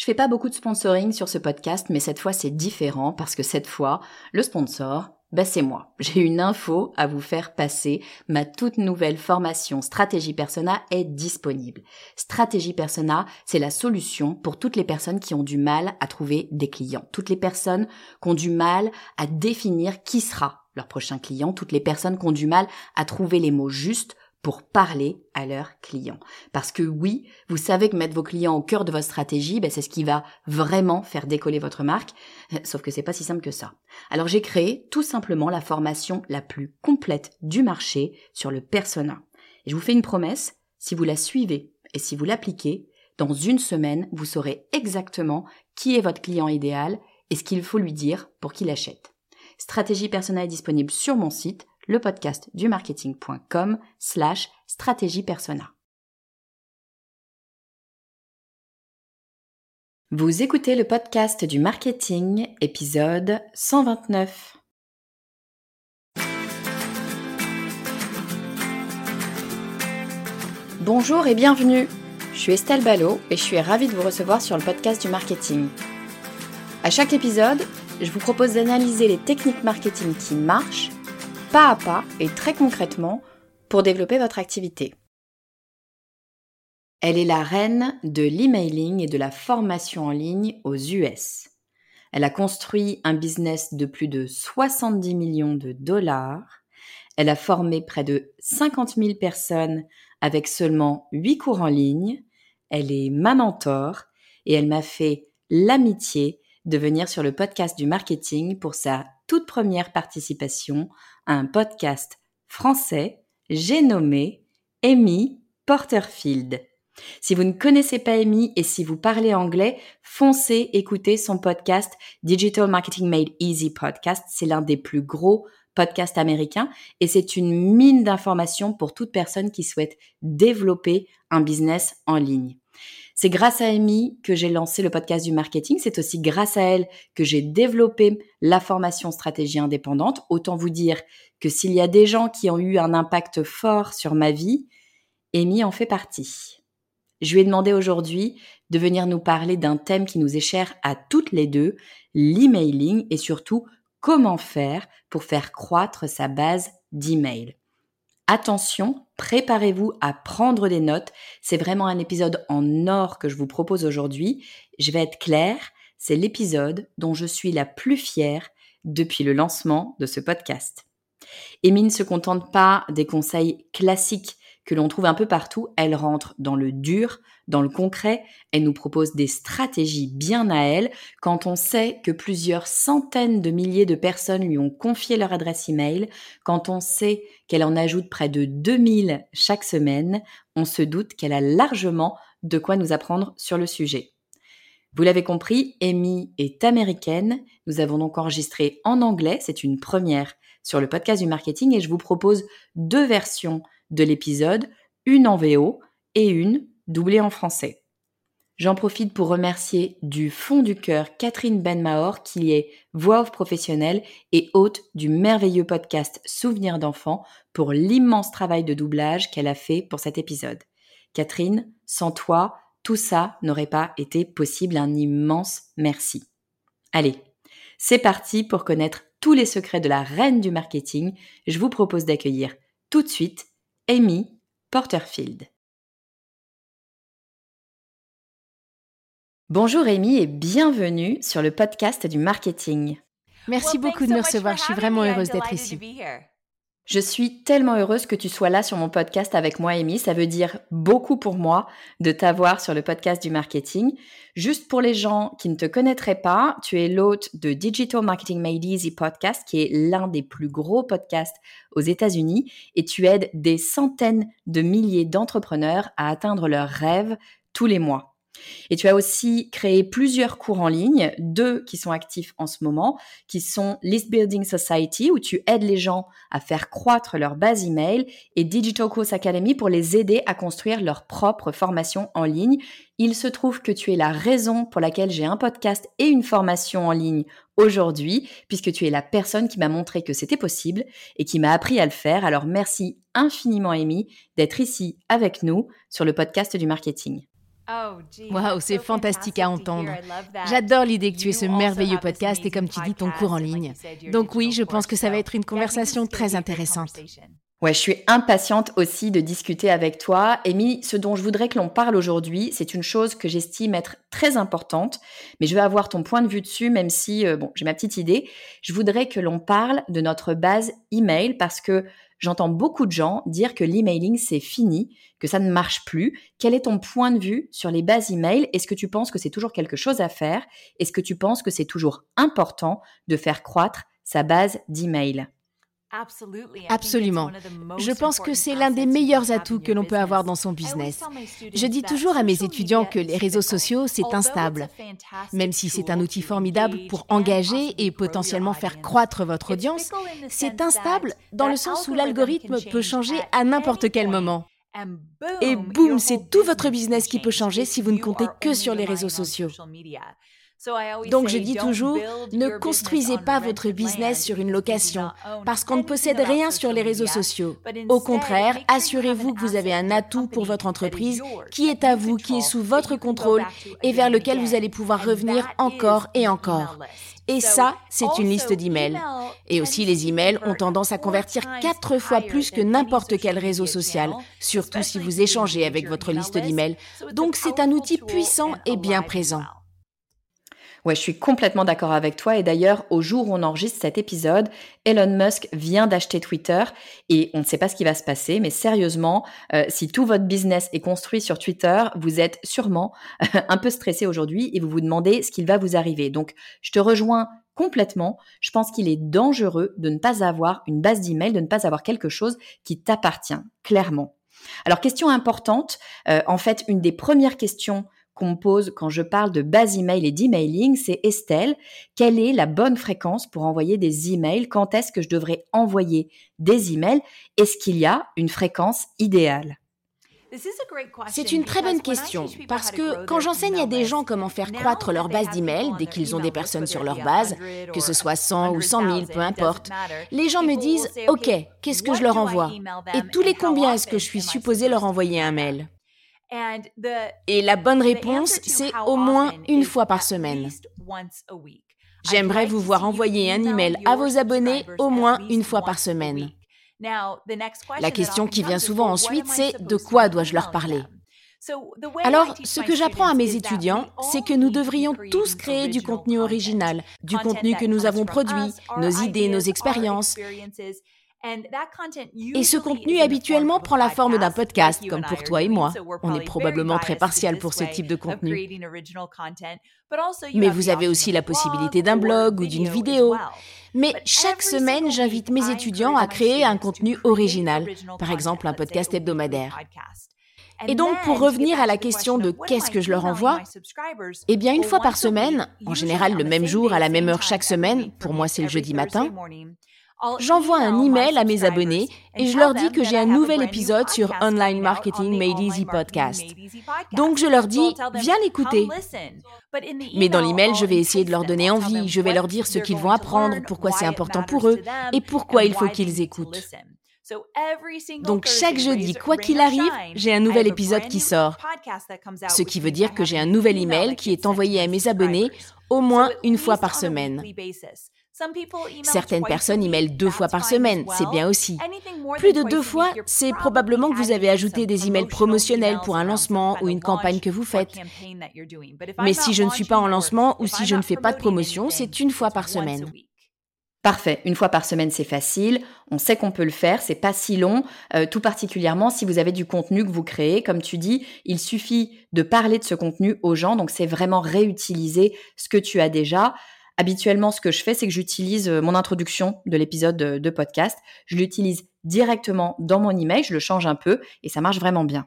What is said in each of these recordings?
Je fais pas beaucoup de sponsoring sur ce podcast, mais cette fois c'est différent parce que cette fois, le sponsor, bah c'est moi. J'ai une info à vous faire passer. Ma toute nouvelle formation Stratégie Persona est disponible. Stratégie Persona, c'est la solution pour toutes les personnes qui ont du mal à trouver des clients. Toutes les personnes qui ont du mal à définir qui sera leur prochain client. Toutes les personnes qui ont du mal à trouver les mots justes pour parler à leurs clients. Parce que oui, vous savez que mettre vos clients au cœur de votre stratégie, ben c'est ce qui va vraiment faire décoller votre marque. Sauf que c'est pas si simple que ça. Alors j'ai créé tout simplement la formation la plus complète du marché sur le persona. Et je vous fais une promesse, si vous la suivez et si vous l'appliquez, dans une semaine, vous saurez exactement qui est votre client idéal et ce qu'il faut lui dire pour qu'il achète. Stratégie personnelle est disponible sur mon site le podcast du marketing.com slash stratégie persona. Vous écoutez le podcast du marketing, épisode 129. Bonjour et bienvenue. Je suis Estelle Ballot et je suis ravie de vous recevoir sur le podcast du marketing. À chaque épisode, je vous propose d'analyser les techniques marketing qui marchent pas à pas et très concrètement pour développer votre activité. Elle est la reine de l'emailing et de la formation en ligne aux US. Elle a construit un business de plus de 70 millions de dollars. Elle a formé près de 50 000 personnes avec seulement 8 cours en ligne. Elle est ma mentor et elle m'a fait l'amitié de venir sur le podcast du marketing pour sa toute première participation un podcast français, j'ai nommé Amy Porterfield. Si vous ne connaissez pas Amy et si vous parlez anglais, foncez écouter son podcast Digital Marketing Made Easy Podcast. C'est l'un des plus gros podcasts américains et c'est une mine d'informations pour toute personne qui souhaite développer un business en ligne. C'est grâce à Amy que j'ai lancé le podcast du marketing. C'est aussi grâce à elle que j'ai développé la formation stratégie indépendante. Autant vous dire que s'il y a des gens qui ont eu un impact fort sur ma vie, Amy en fait partie. Je lui ai demandé aujourd'hui de venir nous parler d'un thème qui nous est cher à toutes les deux, l'emailing et surtout comment faire pour faire croître sa base d'email. Attention, préparez-vous à prendre des notes. C'est vraiment un épisode en or que je vous propose aujourd'hui. Je vais être claire, c'est l'épisode dont je suis la plus fière depuis le lancement de ce podcast. Amy ne se contente pas des conseils classiques que l'on trouve un peu partout, elle rentre dans le dur, dans le concret, elle nous propose des stratégies bien à elle quand on sait que plusieurs centaines de milliers de personnes lui ont confié leur adresse email, quand on sait qu'elle en ajoute près de 2000 chaque semaine, on se doute qu'elle a largement de quoi nous apprendre sur le sujet. Vous l'avez compris, Amy est américaine. Nous avons donc enregistré en anglais, c'est une première sur le podcast du marketing et je vous propose deux versions de l'épisode, une en VO et une doublée en français. J'en profite pour remercier du fond du cœur Catherine Benmahor, qui est voix off professionnelle et hôte du merveilleux podcast Souvenirs d'enfants, pour l'immense travail de doublage qu'elle a fait pour cet épisode. Catherine, sans toi, tout ça n'aurait pas été possible. Un immense merci. Allez, c'est parti pour connaître tous les secrets de la reine du marketing. Je vous propose d'accueillir tout de suite Amy Porterfield. Bonjour Amy et bienvenue sur le podcast du marketing. Merci beaucoup de me recevoir, je suis vraiment heureuse d'être ici. Je suis tellement heureuse que tu sois là sur mon podcast avec moi, Amy. Ça veut dire beaucoup pour moi de t'avoir sur le podcast du marketing. Juste pour les gens qui ne te connaîtraient pas, tu es l'hôte de Digital Marketing Made Easy Podcast, qui est l'un des plus gros podcasts aux États-Unis, et tu aides des centaines de milliers d'entrepreneurs à atteindre leurs rêves tous les mois. Et tu as aussi créé plusieurs cours en ligne, deux qui sont actifs en ce moment, qui sont List Building Society, où tu aides les gens à faire croître leur base email, et Digital Course Academy pour les aider à construire leur propre formation en ligne. Il se trouve que tu es la raison pour laquelle j'ai un podcast et une formation en ligne aujourd'hui, puisque tu es la personne qui m'a montré que c'était possible et qui m'a appris à le faire. Alors merci infiniment Amy d'être ici avec nous sur le podcast du marketing. Waouh, c'est fantastique à entendre. J'adore l'idée que tu aies ce merveilleux podcast et comme tu dis, ton cours en ligne. Donc oui, je pense que ça va être une conversation très intéressante. Ouais, je suis impatiente aussi de discuter avec toi. Amy, ce dont je voudrais que l'on parle aujourd'hui, c'est une chose que j'estime être très importante, mais je veux avoir ton point de vue dessus, même si, euh, bon, j'ai ma petite idée. Je voudrais que l'on parle de notre base email parce que j'entends beaucoup de gens dire que l'emailing c'est fini, que ça ne marche plus. Quel est ton point de vue sur les bases email? Est-ce que tu penses que c'est toujours quelque chose à faire? Est-ce que tu penses que c'est toujours important de faire croître sa base d'email? Absolument. Je pense que c'est l'un des meilleurs atouts que l'on peut avoir dans son business. Je dis toujours à mes étudiants que les réseaux sociaux, c'est instable. Même si c'est un outil formidable pour engager et potentiellement faire croître votre audience, c'est instable dans le sens où l'algorithme peut changer à n'importe quel moment. Et boum, c'est tout votre business qui peut changer si vous ne comptez que sur les réseaux sociaux. Donc je dis toujours, ne construisez pas votre business sur une location, parce qu'on ne possède rien sur les réseaux sociaux. Au contraire, assurez-vous que vous avez un atout pour votre entreprise qui est à vous, qui est sous votre contrôle et vers lequel vous allez pouvoir revenir encore et encore. Et ça, c'est une liste d'emails. Et aussi, les emails ont tendance à convertir quatre fois plus que n'importe quel réseau social, surtout si vous échangez avec votre liste d'emails. Donc, c'est un outil puissant et bien présent. Ouais, je suis complètement d'accord avec toi. Et d'ailleurs, au jour où on enregistre cet épisode, Elon Musk vient d'acheter Twitter et on ne sait pas ce qui va se passer. Mais sérieusement, euh, si tout votre business est construit sur Twitter, vous êtes sûrement un peu stressé aujourd'hui et vous vous demandez ce qu'il va vous arriver. Donc, je te rejoins complètement. Je pense qu'il est dangereux de ne pas avoir une base d'email, de ne pas avoir quelque chose qui t'appartient, clairement. Alors, question importante. Euh, en fait, une des premières questions qu'on me pose quand je parle de base email et d'emailing, c'est Estelle, quelle est la bonne fréquence pour envoyer des emails? Quand est-ce que je devrais envoyer des emails? Est-ce qu'il y a une fréquence idéale? C'est une très bonne question parce que quand j'enseigne à des gens comment faire croître leur base d'email dès qu'ils ont des personnes sur leur base, que ce soit 100 ou 100 000, peu importe, les gens me disent OK, qu'est-ce que je leur envoie? Et tous les combien est-ce que je suis supposé leur envoyer un mail? Et la bonne réponse, c'est au moins une fois par semaine. J'aimerais vous voir envoyer un email à vos abonnés au moins une fois par semaine. La question qui vient souvent ensuite, c'est de quoi dois-je leur parler? alors, ce que j'apprends à mes étudiants, c'est que nous devrions tous créer du contenu original, du contenu que nous avons produit, nos idées, nos expériences. Et ce contenu habituellement prend la forme d'un podcast, comme pour toi et moi. On est probablement très partial pour ce type de contenu. Mais vous avez aussi la possibilité d'un blog ou d'une vidéo. Mais chaque semaine, j'invite mes étudiants à créer un contenu original, par exemple un podcast hebdomadaire. Et donc, pour revenir à la question de qu'est-ce que je leur envoie, eh bien, une fois par semaine, en général le même jour, à la même heure chaque semaine, pour moi c'est le jeudi matin, J'envoie un email à mes abonnés et je leur dis que j'ai un nouvel épisode sur Online Marketing Made Easy Podcast. Donc je leur dis, viens l'écouter. Mais dans l'email, je vais essayer de leur donner envie, je vais leur dire ce qu'ils vont apprendre, pourquoi c'est important pour eux et pourquoi il faut qu'ils écoutent. Donc chaque jeudi, quoi qu'il arrive, j'ai un nouvel épisode qui sort. Ce qui veut dire que j'ai un nouvel email qui est envoyé à mes abonnés au moins une fois par semaine. Certaines personnes emailent deux fois par semaine, c'est bien aussi. Plus de deux fois, c'est probablement que vous avez ajouté des emails promotionnels pour un lancement ou une campagne que vous faites. Mais si je ne suis pas en lancement ou si je ne fais pas de promotion, c'est une fois par semaine. Parfait. Une fois par semaine, c'est facile. On sait qu'on peut le faire. C'est pas si long. Euh, tout particulièrement si vous avez du contenu que vous créez. Comme tu dis, il suffit de parler de ce contenu aux gens. Donc, c'est vraiment réutiliser ce que tu as déjà. Habituellement, ce que je fais, c'est que j'utilise euh, mon introduction de l'épisode de, podcast. Je l'utilise directement dans mon email, je le change un peu et ça marche vraiment bien.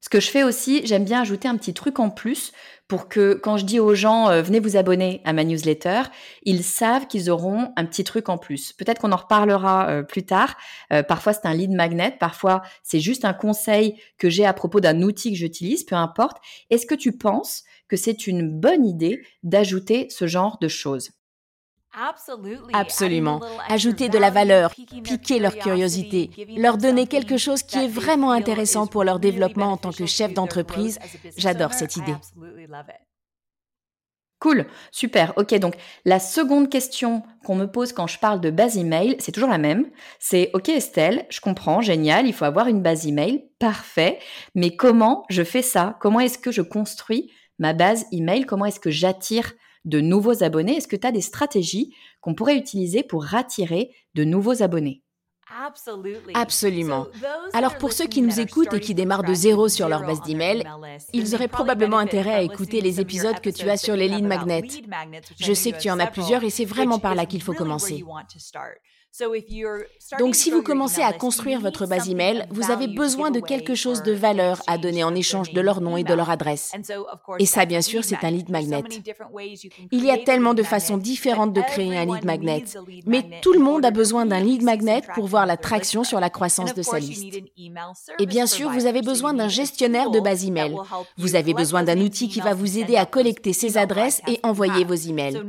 Ce que je fais aussi, j'aime bien ajouter un petit truc en plus pour que quand je dis aux gens euh, venez vous abonner à ma newsletter, ils savent qu'ils auront un petit truc en plus. Peut-être qu'on en reparlera euh, plus tard. parfois c'est un lead magnet, parfois c'est juste un conseil que j'ai à propos d'un outil que j'utilise, peu importe. Est-ce que tu penses que c'est une bonne idée d'ajouter ce genre de choses. Absolument. Ajouter de la valeur, piquer leur curiosité, leur donner quelque chose qui est vraiment intéressant pour leur développement en tant que chef d'entreprise. J'adore cette idée. Cool, super. Ok, donc la seconde question qu'on me pose quand je parle de base email, c'est toujours la même. C'est ok Estelle, je comprends, génial, il faut avoir une base email, parfait. Mais comment je fais ça? Comment est-ce que je construis ma base email Comment est-ce que j'attire de nouveaux abonnés? Est-ce que tu as des stratégies qu'on pourrait utiliser pour attirer de nouveaux abonnés? Absolument. Alors pour ceux qui nous écoutent et qui démarrent de zéro sur leur base d'email, ils auraient probablement intérêt à écouter les épisodes que tu as sur les lignes magnets. Je sais que tu en as plusieurs et c'est vraiment par là qu'il faut commencer. Donc si vous commencez à construire votre base email, vous avez besoin de quelque chose de valeur à donner en échange de leur nom et de leur adresse. Et ça, bien sûr, c'est un lead magnet. Il y a tellement de façons différentes de créer un lead magnet, mais tout le monde a besoin d'un lead magnet pour voir la traction sur la croissance de sa liste. Et bien sûr, vous avez besoin d'un gestionnaire de base email. Vous avez besoin d'un outil qui va vous aider à collecter ces adresses et envoyer vos emails.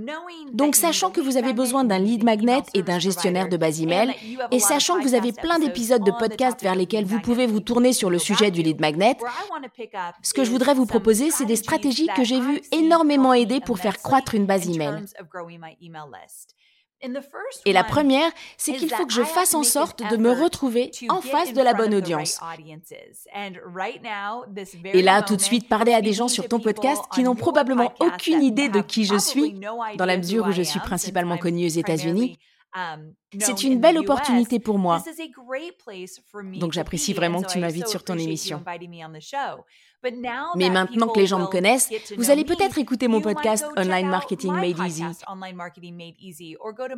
Donc, sachant que vous avez besoin d'un lead magnet et d'un gestionnaire de base email. Et sachant que vous avez plein d'épisodes de podcast vers lesquels vous pouvez vous tourner sur le sujet du lead magnet, ce que je voudrais vous proposer, c'est des stratégies que j'ai vues énormément aider pour faire croître une base email. Et la première, c'est qu'il faut que je fasse en sorte de me retrouver en face de la bonne audience. Et là, tout de suite, parler à des gens sur ton podcast qui n'ont probablement aucune idée de qui je suis, dans la mesure où je suis principalement connue aux États-Unis, c'est une belle opportunité pour moi. Donc j'apprécie vraiment que tu m'invites sur ton émission. Mais maintenant que les gens me connaissent, vous allez peut-être écouter mon podcast Online Marketing Made Easy,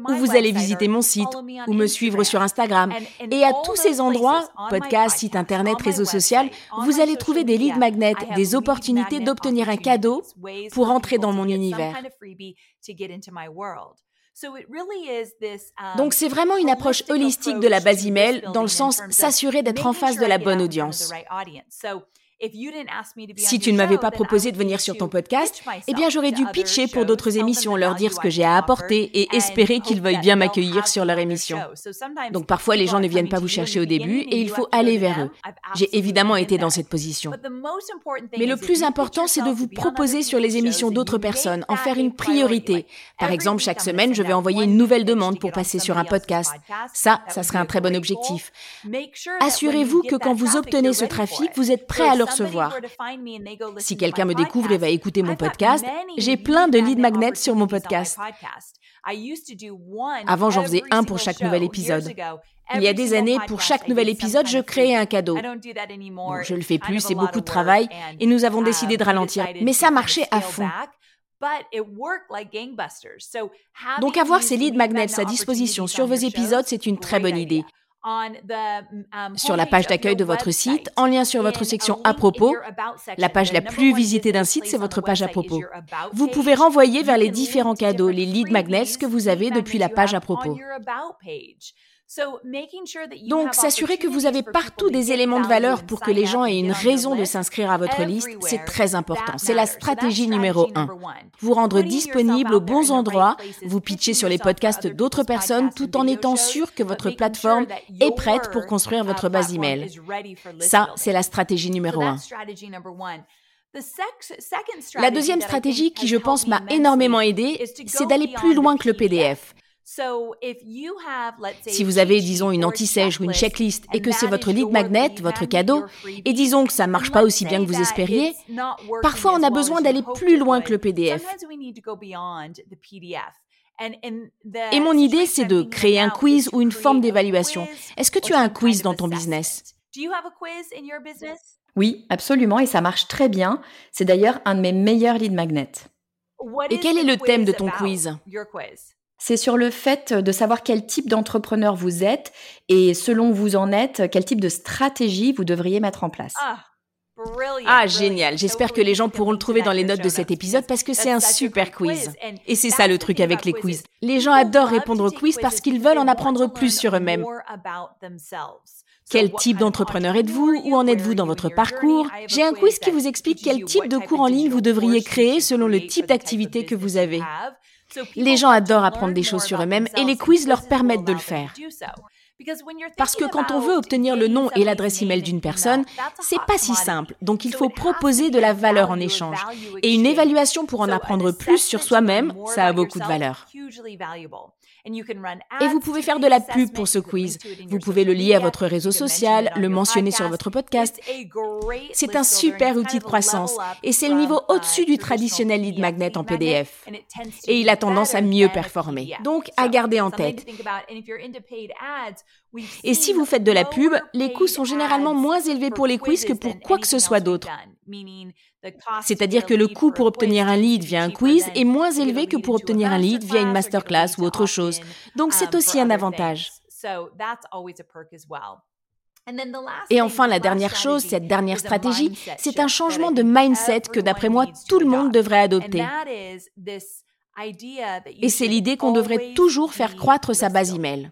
ou vous allez visiter mon site, ou me suivre sur Instagram. Et à tous ces endroits, podcast, site internet, réseaux sociaux, vous allez trouver des lead magnets, des opportunités d'obtenir un cadeau pour entrer dans mon univers. Donc c'est vraiment une approche holistique de la base email dans le sens s'assurer d'être en face de la bonne audience. Si tu ne m'avais pas proposé de venir sur ton podcast, eh bien j'aurais dû pitcher pour d'autres émissions, leur dire ce que j'ai à apporter et espérer qu'ils veuillent bien m'accueillir sur leur émission. Donc parfois les gens ne viennent pas vous chercher au début et il faut aller vers eux. J'ai évidemment été dans cette position. Mais le plus important, c'est de vous proposer sur les émissions d'autres personnes, en faire une priorité. Par exemple, chaque semaine, je vais envoyer une nouvelle demande pour passer sur un podcast. Ça, ça serait un très bon objectif. Assurez-vous que quand vous obtenez ce trafic, vous êtes prêt à le recevoir. Si quelqu'un me découvre et va écouter mon podcast, j'ai plein de lead magnets sur mon podcast. Avant, j'en faisais un pour chaque nouvel épisode. Il y a des années, pour chaque nouvel épisode, je créais un cadeau. Je je le fais plus, c'est beaucoup de travail, et nous avons décidé de ralentir. Mais ça marchait à fond. Donc avoir ces lead magnets à disposition sur vos épisodes, c'est une très bonne idée. Um, sur la page d'accueil de votre site, en lien sur votre section à propos. La page la plus visitée d'un site, c'est votre page à propos. Vous pouvez renvoyer vers les différents cadeaux, les lead magnets que vous avez depuis la page à propos. Donc, s'assurer que vous avez partout des éléments de valeur pour que les gens aient une raison de s'inscrire à votre liste, c'est très important. C'est la stratégie numéro un. Vous rendre disponible aux bons endroits, vous pitcher sur les podcasts d'autres personnes tout en étant sûr que votre plateforme est prête pour construire votre base email. Ça, c'est la stratégie numéro un. La deuxième stratégie qui, je pense, m'a énormément aidé, c'est d'aller plus loin que le PDF. Si vous avez, disons, une anti-sèche ou une checklist et que c'est votre lead magnet, votre cadeau, et disons que ça ne marche pas aussi bien que vous espériez, parfois on a besoin d'aller plus loin que le PDF. Et mon idée, c'est de créer un quiz ou une forme d'évaluation. Est-ce que tu as un quiz dans ton business? Oui, absolument, et ça marche très bien. C'est d'ailleurs un de mes meilleurs lead magnets. Et quel est le thème de ton quiz? C'est sur le fait de savoir quel type d'entrepreneur vous êtes et selon où vous en êtes, quel type de stratégie vous devriez mettre en place. Ah, ah génial. J'espère que les gens pourront le trouver dans les notes de cet épisode parce que c'est un super quiz. Et c'est ça le truc avec les quiz. Les gens adorent répondre aux quiz parce qu'ils veulent en apprendre plus sur eux-mêmes. Quel type d'entrepreneur êtes-vous? Où en êtes-vous dans votre parcours? J'ai un quiz qui vous explique quel type de cours en ligne vous devriez créer selon le type d'activité que vous avez. Les gens adorent apprendre des choses sur eux-mêmes et les quiz leur permettent de le faire. Parce que quand on veut obtenir le nom et l'adresse email d'une personne, c'est pas si simple. Donc il faut proposer de la valeur en échange. Et une évaluation pour en apprendre plus sur soi-même, ça a beaucoup de valeur. Et vous pouvez faire de la pub pour ce quiz. Vous pouvez le lier à votre réseau social, le mentionner sur votre podcast. C'est un super outil de croissance et c'est le niveau au-dessus du traditionnel lead magnet en PDF. Et il a tendance à mieux performer. Donc, à garder en tête. Et si vous faites de la pub, les coûts sont généralement moins élevés pour les quiz que pour quoi que ce soit d'autre. C'est-à-dire que le coût pour obtenir un lead via un quiz est moins élevé que pour obtenir un lead via une masterclass ou autre chose. Donc c'est um, aussi un avantage. Et enfin, la dernière chose, cette dernière stratégie, c'est un changement de mindset que d'après moi, tout le monde devrait adopter. Et c'est l'idée qu'on devrait toujours faire croître sa base email.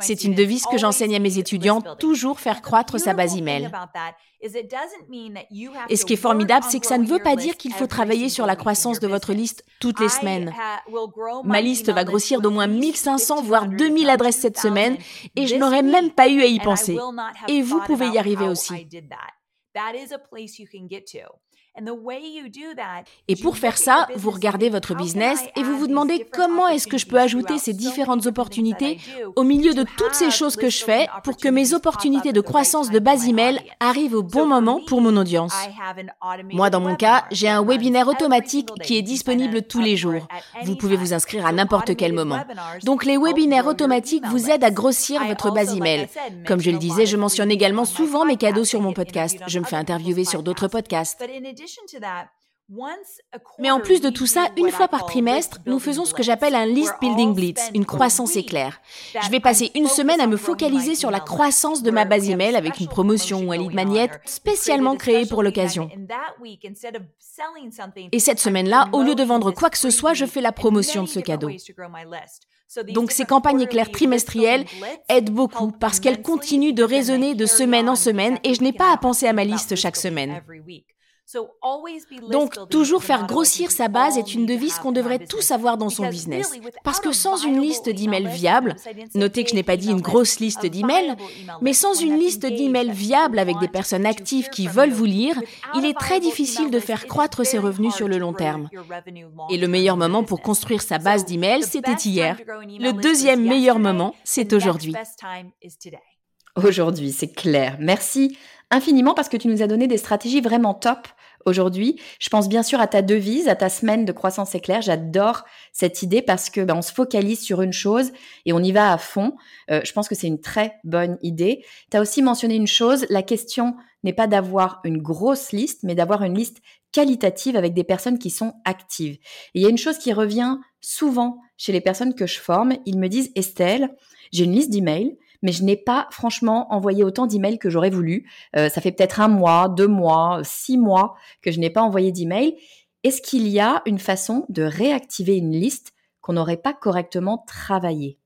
C'est une devise que j'enseigne à mes étudiants, toujours faire croître sa base email. Et ce qui est formidable, c'est que ça ne veut pas dire qu'il faut travailler sur la croissance de votre liste toutes les semaines. Ma liste va grossir d'au moins 1500, voire 2000 adresses cette semaine, et je n'aurais même pas eu à y penser. Et vous pouvez y arriver aussi. Et pour faire ça, vous regardez votre business et vous vous demandez comment est-ce que je peux ajouter ces différentes opportunités au milieu de toutes ces choses que je fais pour que mes opportunités de croissance de base email arrivent au bon moment pour mon audience. Moi, dans mon cas, j'ai un webinaire automatique qui est disponible tous les jours. Vous pouvez vous inscrire à n'importe quel moment. Donc les webinaires automatiques vous aident à grossir votre base email. Comme je le disais, je mentionne également souvent mes cadeaux sur mon podcast. Je me fais interviewer sur d'autres podcasts. Mais en plus de tout ça, une fois par trimestre, nous faisons ce que j'appelle un list building blitz, une croissance éclair. Je vais passer une semaine à me focaliser sur la croissance de ma base email avec une promotion ou un lead magnet spécialement créé pour l'occasion. Et cette semaine-là, au lieu de vendre quoi que ce soit, je fais la promotion de ce cadeau. Donc ces campagnes éclairs trimestrielles aident beaucoup parce qu'elles continuent de résonner de semaine en semaine et je n'ai pas à penser à ma liste chaque semaine. Donc, toujours faire grossir sa base est une devise qu'on devrait tous avoir dans son business. Parce que sans une liste d'emails viables, notez que je n'ai pas dit une grosse liste d'emails, mais sans une liste d'emails viables avec des personnes actives qui veulent vous lire, il est très difficile de faire croître ses revenus sur le long terme. Et le meilleur moment pour construire sa base d'emails, c'était hier. Le deuxième meilleur moment, c'est aujourd'hui. Aujourd'hui, c'est clair. Merci infiniment parce que tu nous as donné des stratégies vraiment top aujourd'hui. Je pense bien sûr à ta devise, à ta semaine de croissance éclair. J'adore cette idée parce que ben, on se focalise sur une chose et on y va à fond. Euh, je pense que c'est une très bonne idée. Tu as aussi mentionné une chose, la question n'est pas d'avoir une grosse liste, mais d'avoir une liste qualitative avec des personnes qui sont actives. Il y a une chose qui revient souvent chez les personnes que je forme. Ils me disent, Estelle, j'ai une liste d'emails, mais je n'ai pas franchement envoyé autant d'emails que j'aurais voulu. Euh, ça fait peut-être un mois, deux mois, six mois que je n'ai pas envoyé d'emails. Est-ce qu'il y a une façon de réactiver une liste qu'on n'aurait pas correctement travaillée?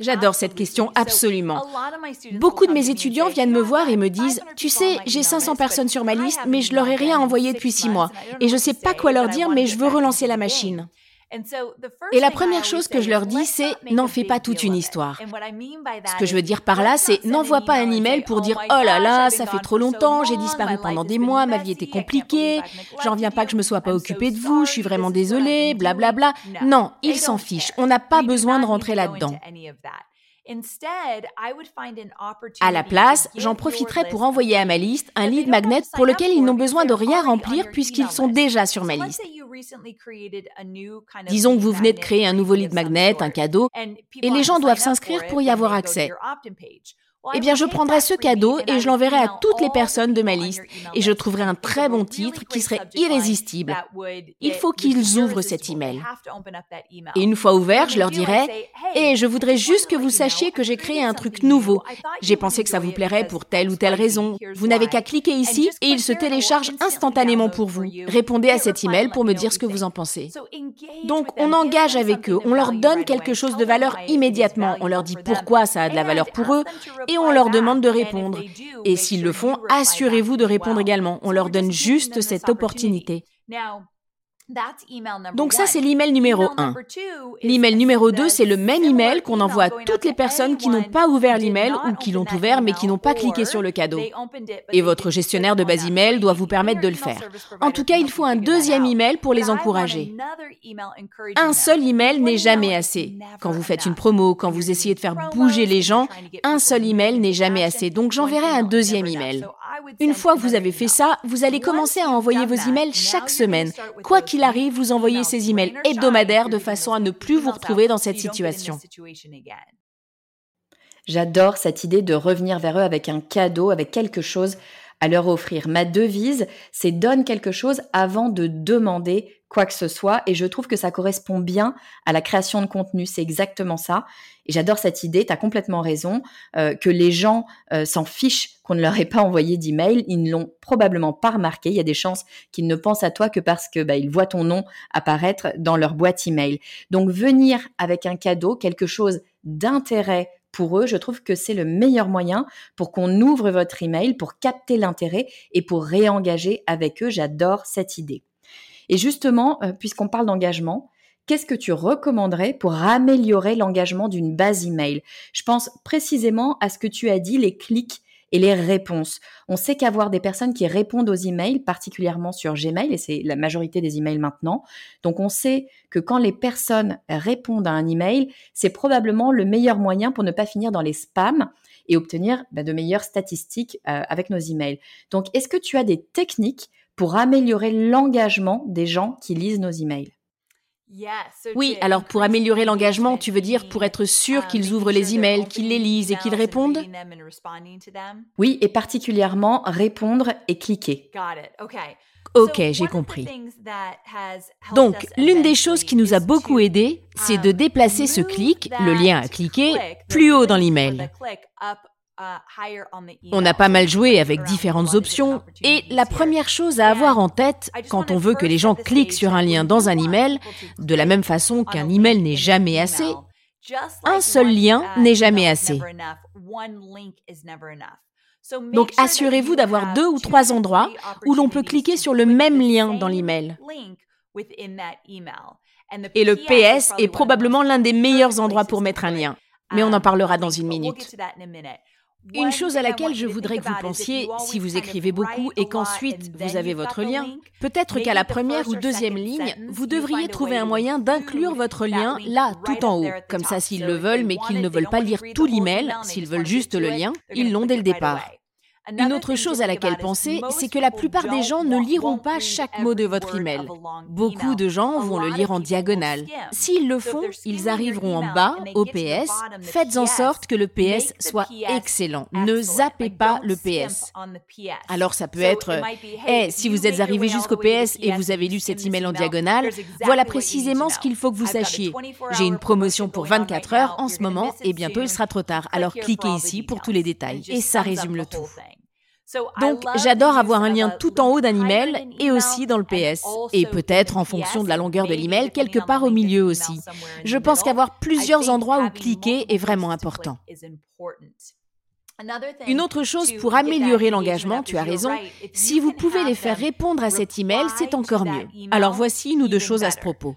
J'adore cette question absolument. Beaucoup de mes étudiants viennent me voir et me disent, tu sais, j'ai 500 personnes sur ma liste, mais je leur ai rien envoyé depuis six mois. Et je ne sais pas quoi leur dire, mais je veux relancer la machine. Et la première chose que je leur dis, c'est n'en fais pas toute une histoire. Ce que je veux dire par là, c'est n'envoie pas un email pour dire oh là là, ça fait trop longtemps, j'ai disparu pendant des mois, ma vie était compliquée, j'en viens pas que je me sois pas occupé de vous, je suis vraiment désolée, blablabla. Bla, bla. Non, ils s'en fichent. On n'a pas besoin de rentrer là-dedans. À la place, j'en profiterai pour envoyer à ma liste un lead magnet pour lequel ils n'ont besoin de rien remplir puisqu'ils sont déjà sur ma liste. Disons que vous venez de créer un nouveau lead magnet, un cadeau, et les gens doivent s'inscrire pour y avoir accès. Eh bien, je prendrai ce cadeau et je l'enverrai à toutes les personnes de ma liste et je trouverai un très bon titre qui serait irrésistible. Il faut qu'ils ouvrent cet email. Et une fois ouvert, je leur dirai Et je voudrais juste que vous sachiez que j'ai créé un truc nouveau. J'ai pensé que ça vous plairait pour telle ou telle raison. Vous n'avez qu'à cliquer ici et il se télécharge instantanément pour vous. Répondez à cet email pour me dire ce que vous en pensez. Donc, on engage avec eux, on leur donne quelque chose de valeur immédiatement. On leur dit pourquoi ça a de la valeur pour eux et on leur demande de répondre. Et s'ils le font, assurez-vous de répondre également. On leur donne juste cette opportunité. Donc ça, c'est l'email numéro 1. L'email numéro 2, c'est le même email qu'on envoie à toutes les personnes qui n'ont pas ouvert l'email ou qui l'ont ouvert mais qui n'ont pas cliqué sur le cadeau. Et votre gestionnaire de base email doit vous permettre de le faire. En tout cas, il faut un deuxième email pour les encourager. Un seul email n'est jamais assez. Quand vous faites une promo, quand vous essayez de faire bouger les gens, un seul email n'est jamais assez. Donc j'enverrai un deuxième email. Une fois que vous avez fait ça, vous allez commencer à envoyer vos emails chaque semaine. Quoi qu'il arrive, vous envoyez ces emails hebdomadaires de façon à ne plus vous retrouver dans cette situation. J'adore cette idée de revenir vers eux avec un cadeau, avec quelque chose à leur offrir. Ma devise, c'est donne quelque chose avant de demander quoi que ce soit. Et je trouve que ça correspond bien à la création de contenu. C'est exactement ça. Et j'adore cette idée. Tu as complètement raison. Euh, que les gens euh, s'en fichent qu'on ne leur ait pas envoyé d'email. Ils ne l'ont probablement pas remarqué. Il y a des chances qu'ils ne pensent à toi que parce que bah, ils voient ton nom apparaître dans leur boîte email. Donc venir avec un cadeau, quelque chose d'intérêt pour eux, je trouve que c'est le meilleur moyen pour qu'on ouvre votre email, pour capter l'intérêt et pour réengager avec eux. J'adore cette idée. Et justement, euh, puisqu'on parle d'engagement, qu'est-ce que tu recommanderais pour améliorer l'engagement d'une base email? Je pense précisément à ce que tu as dit, les clics et les réponses. On sait qu'avoir des personnes qui répondent aux emails, particulièrement sur Gmail, et c'est la majorité des emails maintenant, donc on sait que quand les personnes répondent à un email, c'est probablement le meilleur moyen pour ne pas finir dans les spams et obtenir bah, de meilleures statistiques euh, avec nos emails. Donc, est-ce que tu as des techniques pour améliorer l'engagement des gens qui lisent nos emails? Oui, alors pour améliorer l'engagement, tu veux dire pour être sûr qu'ils ouvrent les emails, qu'ils les lisent et qu'ils répondent? Oui, et particulièrement répondre et cliquer. Ok, j'ai compris. Donc, l'une des choses qui nous a beaucoup aidé, c'est de déplacer ce clic, le lien à cliquer, plus haut dans l'email. On a pas mal joué avec différentes options. Et la première chose à avoir en tête quand on veut que les gens cliquent sur un lien dans un email, de la même façon qu'un email n'est jamais assez, un seul lien n'est jamais assez. Donc assurez-vous d'avoir deux ou trois endroits où l'on peut cliquer sur le même lien dans l'email. Et le PS est probablement l'un des meilleurs endroits pour mettre un lien, mais on en parlera dans une minute. Une chose à laquelle je voudrais que vous pensiez, si vous écrivez beaucoup et qu'ensuite vous avez votre lien, peut-être qu'à la première ou deuxième ligne, vous devriez trouver un moyen d'inclure votre lien là, tout en haut. Comme ça, s'ils le veulent, mais qu'ils ne veulent pas lire tout l'email, s'ils veulent juste le lien, ils l'ont dès le départ. Une autre chose à laquelle penser, c'est que la plupart des gens ne liront pas chaque mot de votre email. Beaucoup de gens vont le lire en diagonale. S'ils le font, ils arriveront en bas au PS. Faites en sorte que le PS soit excellent. Ne zappez pas le PS. Alors ça peut être, hey, si vous êtes arrivé jusqu'au PS et vous avez lu cet email en diagonale, voilà précisément ce qu'il faut que vous sachiez. J'ai une promotion pour 24 heures en ce moment et bientôt il sera trop tard. Alors cliquez ici pour tous les détails. Et ça résume le tout. Donc, j'adore avoir un lien tout en haut d'un email et aussi dans le PS. Et peut-être en fonction de la longueur de l'email, quelque part au milieu aussi. Je pense qu'avoir plusieurs endroits où cliquer est vraiment important. Une autre chose pour améliorer l'engagement, tu as raison, si vous pouvez les faire répondre à cet email, c'est encore mieux. Alors voici une ou deux choses à ce propos.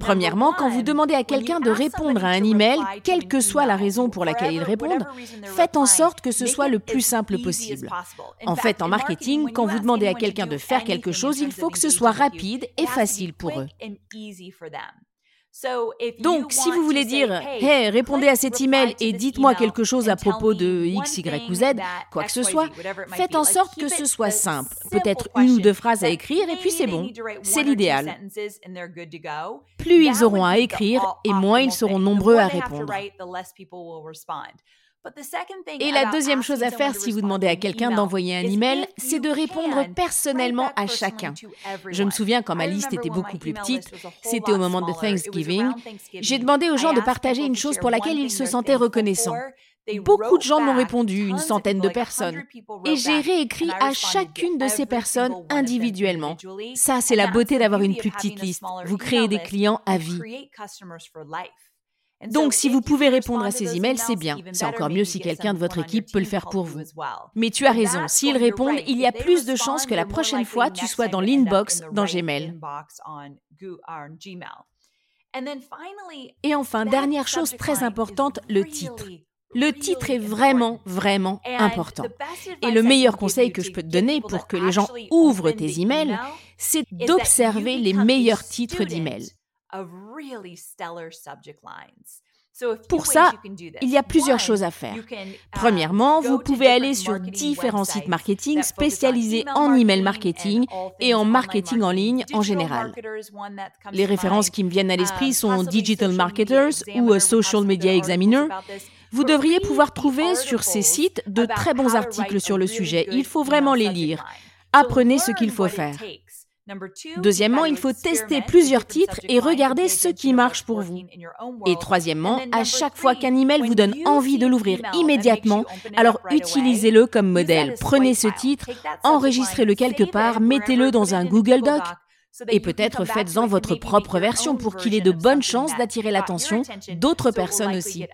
Premièrement, quand vous demandez à quelqu'un de répondre à un email, quelle que soit la raison pour laquelle ils répondent, faites en sorte que ce soit le plus simple possible. En fait, en marketing, quand vous demandez à quelqu'un de faire quelque chose, il faut que ce soit rapide et facile pour eux. Donc, si vous voulez dire, hey, répondez à cet email et dites-moi quelque chose à propos de X, Y ou Z, quoi que ce soit, faites en sorte que ce soit simple. Peut-être une ou deux phrases à écrire et puis c'est bon. C'est l'idéal. Plus ils auront à écrire et moins ils seront nombreux à répondre. Et la deuxième chose à faire si vous demandez à quelqu'un d'envoyer un email, c'est de répondre personnellement à chacun. Je me souviens quand ma liste était beaucoup plus petite, c'était au moment de Thanksgiving, j'ai demandé aux gens de partager une chose pour laquelle ils se sentaient reconnaissants. Beaucoup de gens m'ont répondu, une centaine de personnes. Et j'ai réécrit à chacune de ces personnes individuellement. Ça, c'est la beauté d'avoir une plus petite liste. Vous créez des clients à vie. Donc, si vous pouvez répondre à ces emails, c'est bien. C'est encore mieux si quelqu'un de votre équipe peut le faire pour vous. Mais tu as raison, s'ils répondent, il y a plus de chances que la prochaine fois, tu sois dans l'inbox dans Gmail. Et enfin, dernière chose très importante, le titre. Le titre est vraiment, vraiment important. Et le meilleur conseil que je peux te donner pour que les gens ouvrent tes emails, c'est d'observer les meilleurs titres d'emails. Pour ça, il y a plusieurs choses à faire. Um, Premièrement, vous pouvez aller sur différents sites marketing spécialisés en email marketing et en marketing en ligne en général. Les références qui me viennent à l'esprit uh, sont Digital Marketers ou Social Media Examiner. Vous devriez pouvoir trouver sur ces sites de très bons articles sur le sujet. Il faut vraiment les lire. Apprenez ce qu'il faut faire. Deuxièmement, il faut tester plusieurs titres et regarder ce qui marche pour vous. Et troisièmement, à chaque fois qu'un email vous donne envie de l'ouvrir immédiatement, alors utilisez-le comme modèle. Prenez ce titre, enregistrez-le quelque part, mettez-le dans un Google Doc et peut-être faites-en votre propre version pour qu'il ait de bonnes chances d'attirer l'attention d'autres personnes aussi.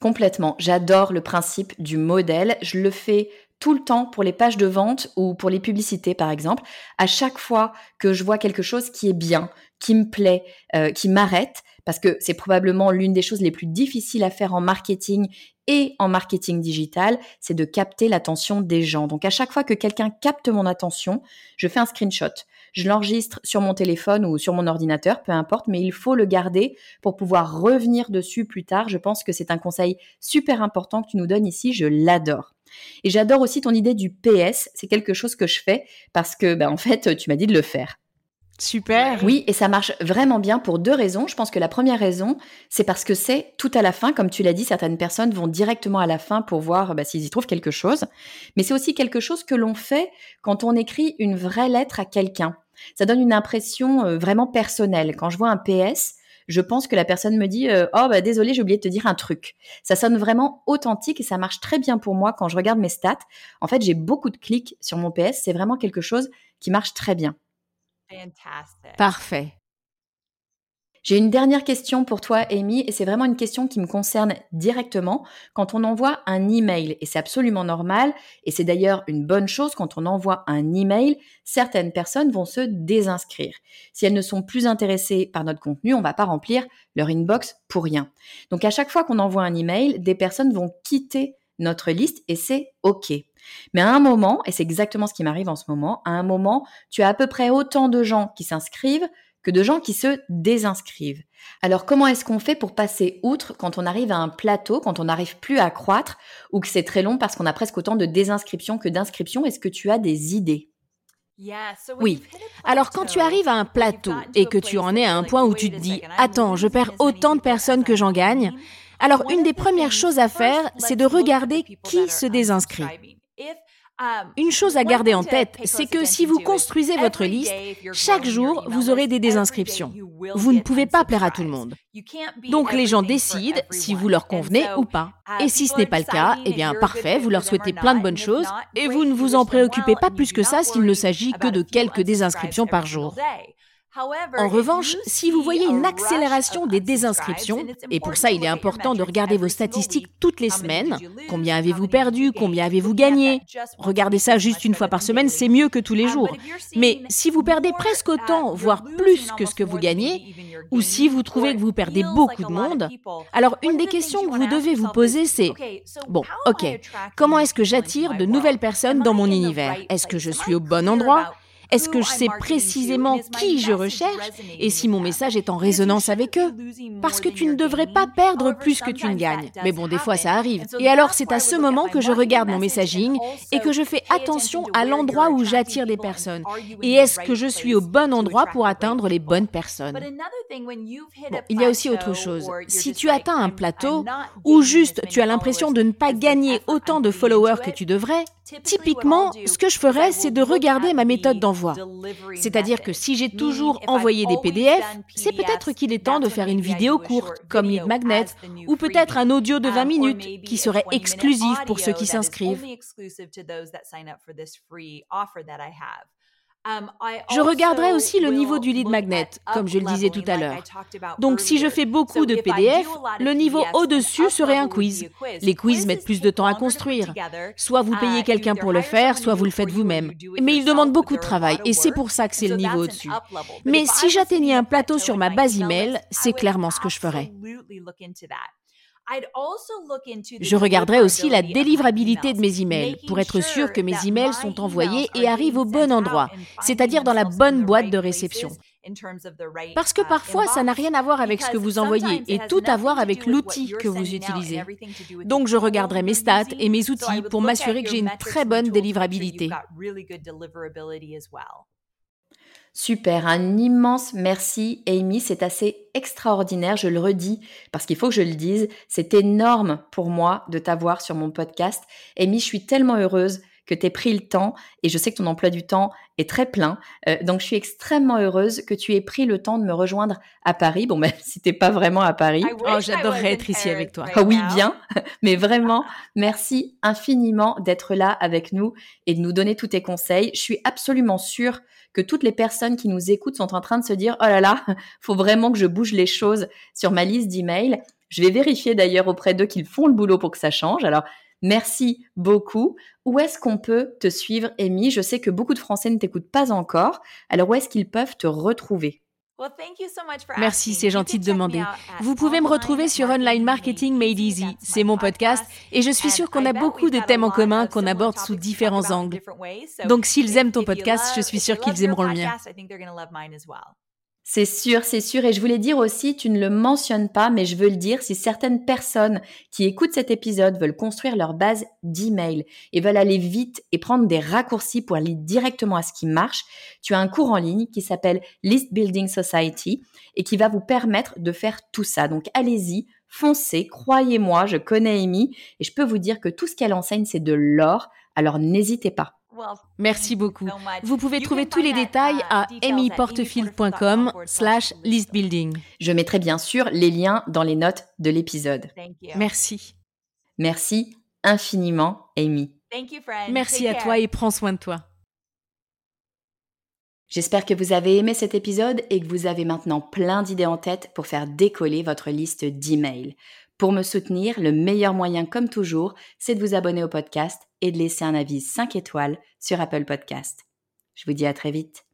Complètement. J'adore le principe du modèle. Je le fais tout le temps pour les pages de vente ou pour les publicités, par exemple. À chaque fois que je vois quelque chose qui est bien, qui me plaît, euh, qui m'arrête, parce que c'est probablement l'une des choses les plus difficiles à faire en marketing et en marketing digital, c'est de capter l'attention des gens. Donc à chaque fois que quelqu'un capte mon attention, je fais un screenshot. Je l'enregistre sur mon téléphone ou sur mon ordinateur, peu importe, mais il faut le garder pour pouvoir revenir dessus plus tard. Je pense que c'est un conseil super important que tu nous donnes ici, je l'adore. Et j'adore aussi ton idée du PS, c'est quelque chose que je fais parce que ben, en fait, tu m'as dit de le faire. Super. Oui, et ça marche vraiment bien pour deux raisons. Je pense que la première raison, c'est parce que c'est tout à la fin. Comme tu l'as dit, certaines personnes vont directement à la fin pour voir bah, s'ils y trouvent quelque chose. Mais c'est aussi quelque chose que l'on fait quand on écrit une vraie lettre à quelqu'un. Ça donne une impression euh, vraiment personnelle. Quand je vois un PS, je pense que la personne me dit euh, oh bah désolé j'ai oublié de te dire un truc. Ça sonne vraiment authentique et ça marche très bien pour moi quand je regarde mes stats. En fait j'ai beaucoup de clics sur mon PS, c'est vraiment quelque chose qui marche très bien. Parfait. J'ai une dernière question pour toi, Amy, et c'est vraiment une question qui me concerne directement. Quand on envoie un email, et c'est absolument normal, et c'est d'ailleurs une bonne chose quand on envoie un email, certaines personnes vont se désinscrire. Si elles ne sont plus intéressées par notre contenu, on ne va pas remplir leur inbox pour rien. Donc à chaque fois qu'on envoie un email, des personnes vont quitter notre liste et c'est OK. Mais à un moment, et c'est exactement ce qui m'arrive en ce moment, à un moment, tu as à peu près autant de gens qui s'inscrivent que de gens qui se désinscrivent. Alors comment est-ce qu'on fait pour passer outre quand on arrive à un plateau, quand on n'arrive plus à croître ou que c'est très long parce qu'on a presque autant de désinscriptions que d'inscriptions? Est-ce que tu as des idées? Oui. Alors quand tu arrives à un plateau et que tu en es à un point où tu te dis ⁇ Attends, je perds autant de personnes que j'en gagne ⁇ alors une des premières choses à faire, c'est de regarder qui se désinscrit. Um, Une chose à garder en tête, c'est que si vous construisez votre liste, chaque jour, vous aurez des désinscriptions. Vous ne pouvez pas plaire à tout le monde. Donc les gens décident si vous leur convenez ou pas. Uh, et si ce n'est pas le cas, eh bien parfait, vous leur souhaitez plein de bonnes choses et vous ne vous en préoccupez pas plus que ça s'il ne s'agit que de quelques désinscriptions par jour. En revanche, si vous voyez une accélération des désinscriptions, et pour ça il est important de regarder vos statistiques toutes les semaines, combien avez-vous perdu, combien avez-vous gagné, regardez ça juste une fois par semaine, c'est mieux que tous les jours. Mais si vous perdez presque autant, voire plus que ce que vous gagnez, ou si vous trouvez que vous perdez beaucoup de monde, alors une des questions que vous devez vous poser c'est, bon, ok, comment est-ce que j'attire de nouvelles personnes dans mon univers? Est-ce que je suis au bon endroit est-ce que je sais précisément qui je recherche et si mon message est en résonance avec eux? Parce que tu ne devrais pas perdre plus que tu ne gagnes. Mais bon, des fois ça arrive. Et alors c'est à ce moment que je regarde mon messaging et que je fais attention à l'endroit où j'attire des personnes. Et est-ce que je suis au bon endroit pour atteindre les bonnes personnes? Il y a aussi autre chose. Si tu atteins un plateau ou juste tu as l'impression de ne pas gagner autant de followers que tu devrais, typiquement, ce que je ferais, c'est de regarder ma méthode d'envoi c'est-à-dire que si j'ai toujours envoyé des PDF, c'est peut-être qu'il est temps de faire une vidéo courte, comme Lead Magnet, ou peut-être un audio de 20 minutes qui serait exclusif pour ceux qui s'inscrivent. Um, je regarderai aussi le niveau du lead magnet, comme je le disais tout à l'heure. Donc si je fais beaucoup de PDF, le niveau au-dessus serait un quiz. Les quiz mettent plus de temps à construire. Soit vous payez uh, quelqu'un pour le faire, soit vous le faites vous-même. Mais ils demandent beaucoup de travail et c'est pour ça que c'est le niveau au-dessus. Mais si j'atteignais un plateau sur ma base email, c'est clairement ce que je ferais. Je regarderai aussi la délivrabilité de mes emails pour être sûr que mes emails sont envoyés et arrivent au bon endroit, c'est-à-dire dans la bonne boîte de réception. Parce que uh, parfois, ça n'a rien à voir avec ce que vous envoyez et tout à voir avec l'outil que vous utilisez. Donc, je regarderai mes stats et mes outils pour m'assurer que j'ai une très bonne délivrabilité. Super, un immense merci Amy, c'est assez extraordinaire, je le redis parce qu'il faut que je le dise, c'est énorme pour moi de t'avoir sur mon podcast. Amy, je suis tellement heureuse que tu aies pris le temps et je sais que ton emploi du temps est très plein. Euh, donc je suis extrêmement heureuse que tu aies pris le temps de me rejoindre à Paris. Bon, même si t'es pas vraiment à Paris. Oh, j'adorerais être ici avec toi. Ah oui, bien. Mais vraiment, merci infiniment d'être là avec nous et de nous donner tous tes conseils. Je suis absolument sûre que toutes les personnes qui nous écoutent sont en train de se dire oh là là, faut vraiment que je bouge les choses sur ma liste d'emails. Je vais vérifier d'ailleurs auprès d'eux qu'ils font le boulot pour que ça change. Alors Merci beaucoup. Où est-ce qu'on peut te suivre, Amy Je sais que beaucoup de Français ne t'écoutent pas encore. Alors où est-ce qu'ils peuvent te retrouver? Merci, c'est gentil de demander. Vous pouvez me retrouver sur Online Marketing Made Easy. C'est mon podcast et je suis sûre qu'on a beaucoup de thèmes en commun qu'on aborde sous différents angles. Donc s'ils aiment ton podcast, je suis sûre qu'ils aimeront le mien. C'est sûr, c'est sûr. Et je voulais dire aussi, tu ne le mentionnes pas, mais je veux le dire, si certaines personnes qui écoutent cet épisode veulent construire leur base d'email et veulent aller vite et prendre des raccourcis pour aller directement à ce qui marche, tu as un cours en ligne qui s'appelle List Building Society et qui va vous permettre de faire tout ça. Donc allez-y, foncez, croyez-moi, je connais Amy et je peux vous dire que tout ce qu'elle enseigne, c'est de l'or. Alors n'hésitez pas. Merci beaucoup. Vous pouvez trouver tous les détails à amyportefield.com slash listbuilding. Je mettrai bien sûr les liens dans les notes de l'épisode. Merci. Merci infiniment, Amy. Merci à toi et prends soin de toi. J'espère que vous avez aimé cet épisode et que vous avez maintenant plein d'idées en tête pour faire décoller votre liste d'emails. Pour me soutenir, le meilleur moyen, comme toujours, c'est de vous abonner au podcast et de laisser un avis 5 étoiles sur Apple Podcast. Je vous dis à très vite.